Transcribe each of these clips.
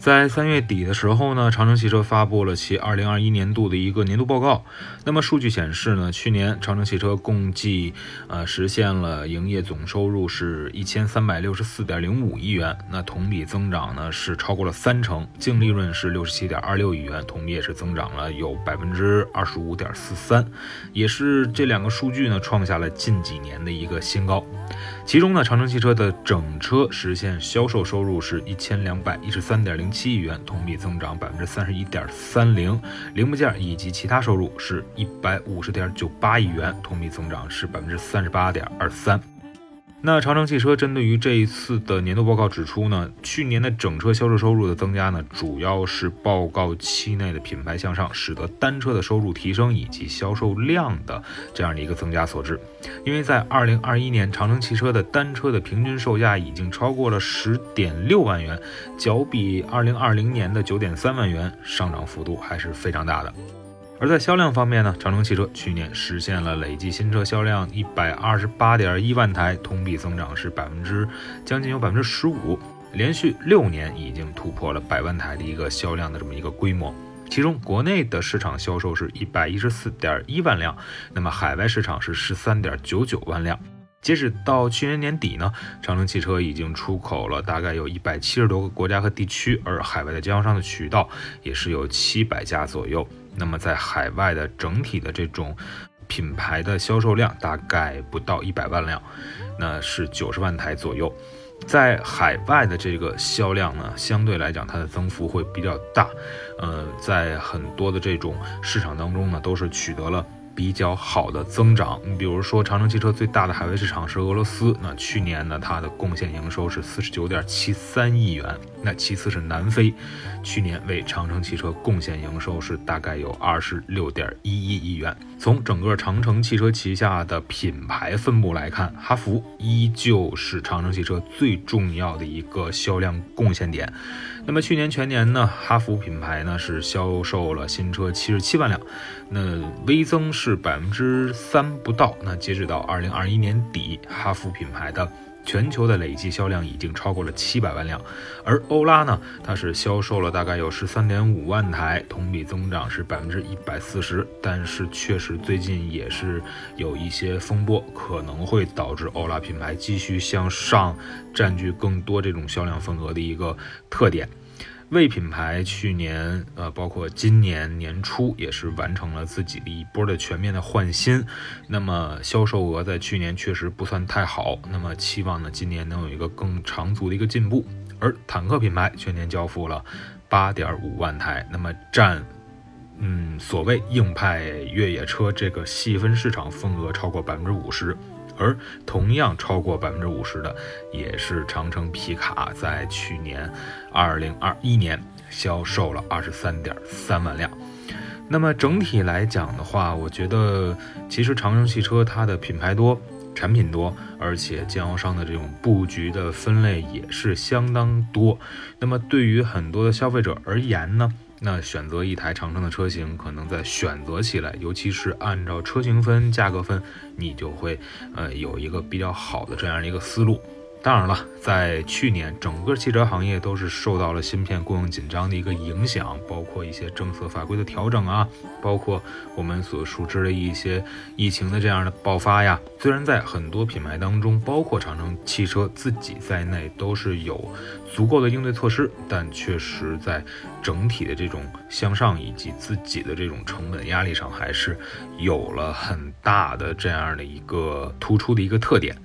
在三月底的时候呢，长城汽车发布了其二零二一年度的一个年度报告。那么数据显示呢，去年长城汽车共计呃实现了营业总收入是一千三百六十四点零五亿元，那同比增长呢是超过了三成，净利润是六十七点二六亿元，同比也是增长了有百分之二十五点四三，也是这两个数据呢创下了近几年的一个新高。其中呢，长城汽车的整车实现销售收入是一千两百一十三点零七亿元，同比增长百分之三十一点三零。零部件以及其他收入是一百五十点九八亿元，同比增长是百分之三十八点二三。那长城汽车针对于这一次的年度报告指出呢，去年的整车销售收入的增加呢，主要是报告期内的品牌向上，使得单车的收入提升以及销售量的这样的一个增加所致。因为在二零二一年，长城汽车的单车的平均售价已经超过了十点六万元，较比二零二零年的九点三万元上涨幅度还是非常大的。而在销量方面呢，长城汽车去年实现了累计新车销量一百二十八点一万台，同比增长是百分之将近有百分之十五，连续六年已经突破了百万台的一个销量的这么一个规模。其中国内的市场销售是一百一十四点一万辆，那么海外市场是十三点九九万辆。截止到去年年底呢，长城汽车已经出口了大概有一百七十多个国家和地区，而海外的经销商的渠道也是有七百家左右。那么在海外的整体的这种品牌的销售量大概不到一百万辆，那是九十万台左右。在海外的这个销量呢，相对来讲它的增幅会比较大。呃，在很多的这种市场当中呢，都是取得了。比较好的增长，你比如说长城汽车最大的海外市场是俄罗斯，那去年呢它的贡献营收是四十九点七三亿元，那其次是南非，去年为长城汽车贡献营收是大概有二十六点一一亿元。从整个长城汽车旗下的品牌分布来看，哈弗依旧是长城汽车最重要的一个销量贡献点。那么去年全年呢，哈弗品牌呢是销售了新车七十七万辆，那微增是百分之三不到。那截止到二零二一年底，哈弗品牌的。全球的累计销量已经超过了七百万辆，而欧拉呢，它是销售了大概有十三点五万台，同比增长是百分之一百四十。但是确实最近也是有一些风波，可能会导致欧拉品牌继续向上占据更多这种销量份额的一个特点。魏品牌去年，呃，包括今年年初也是完成了自己的一波的全面的换新，那么销售额在去年确实不算太好，那么期望呢今年能有一个更长足的一个进步。而坦克品牌全年交付了八点五万台，那么占，嗯，所谓硬派越野车这个细分市场份额超过百分之五十。而同样超过百分之五十的，也是长城皮卡，在去年二零二一年销售了二十三点三万辆。那么整体来讲的话，我觉得其实长城汽车它的品牌多、产品多，而且经销商的这种布局的分类也是相当多。那么对于很多的消费者而言呢？那选择一台长城的车型，可能在选择起来，尤其是按照车型分、价格分，你就会呃有一个比较好的这样的一个思路。当然了，在去年，整个汽车行业都是受到了芯片供应紧张的一个影响，包括一些政策法规的调整啊，包括我们所熟知的一些疫情的这样的爆发呀。虽然在很多品牌当中，包括长城汽车自己在内，都是有足够的应对措施，但确实在整体的这种向上以及自己的这种成本压力上，还是有了很大的这样的一个突出的一个特点。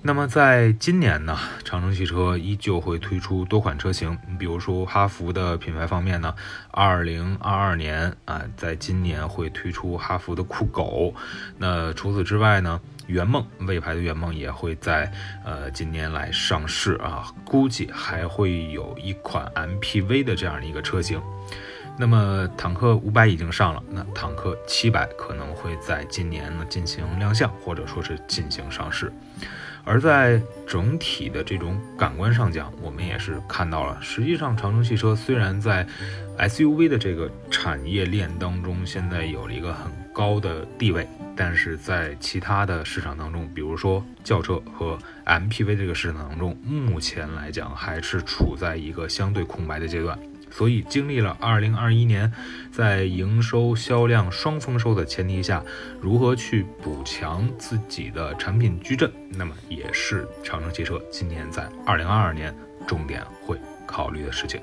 那么在今年呢，长城汽车依旧会推出多款车型。你比如说哈弗的品牌方面呢，二零二二年啊，在今年会推出哈弗的酷狗。那除此之外呢，圆梦魏牌的圆梦也会在呃今年来上市啊，估计还会有一款 MPV 的这样的一个车型。那么坦克五百已经上了，那坦克七百可能会在今年呢进行亮相，或者说是进行上市。而在整体的这种感官上讲，我们也是看到了，实际上长城汽车虽然在 SUV 的这个产业链当中现在有了一个很高的地位，但是在其他的市场当中，比如说轿车和 MPV 这个市场当中，目前来讲还是处在一个相对空白的阶段。所以，经历了2021年在营收、销量双丰收的前提下，如何去补强自己的产品矩阵，那么也是长城汽车今年在2022年重点会考虑的事情。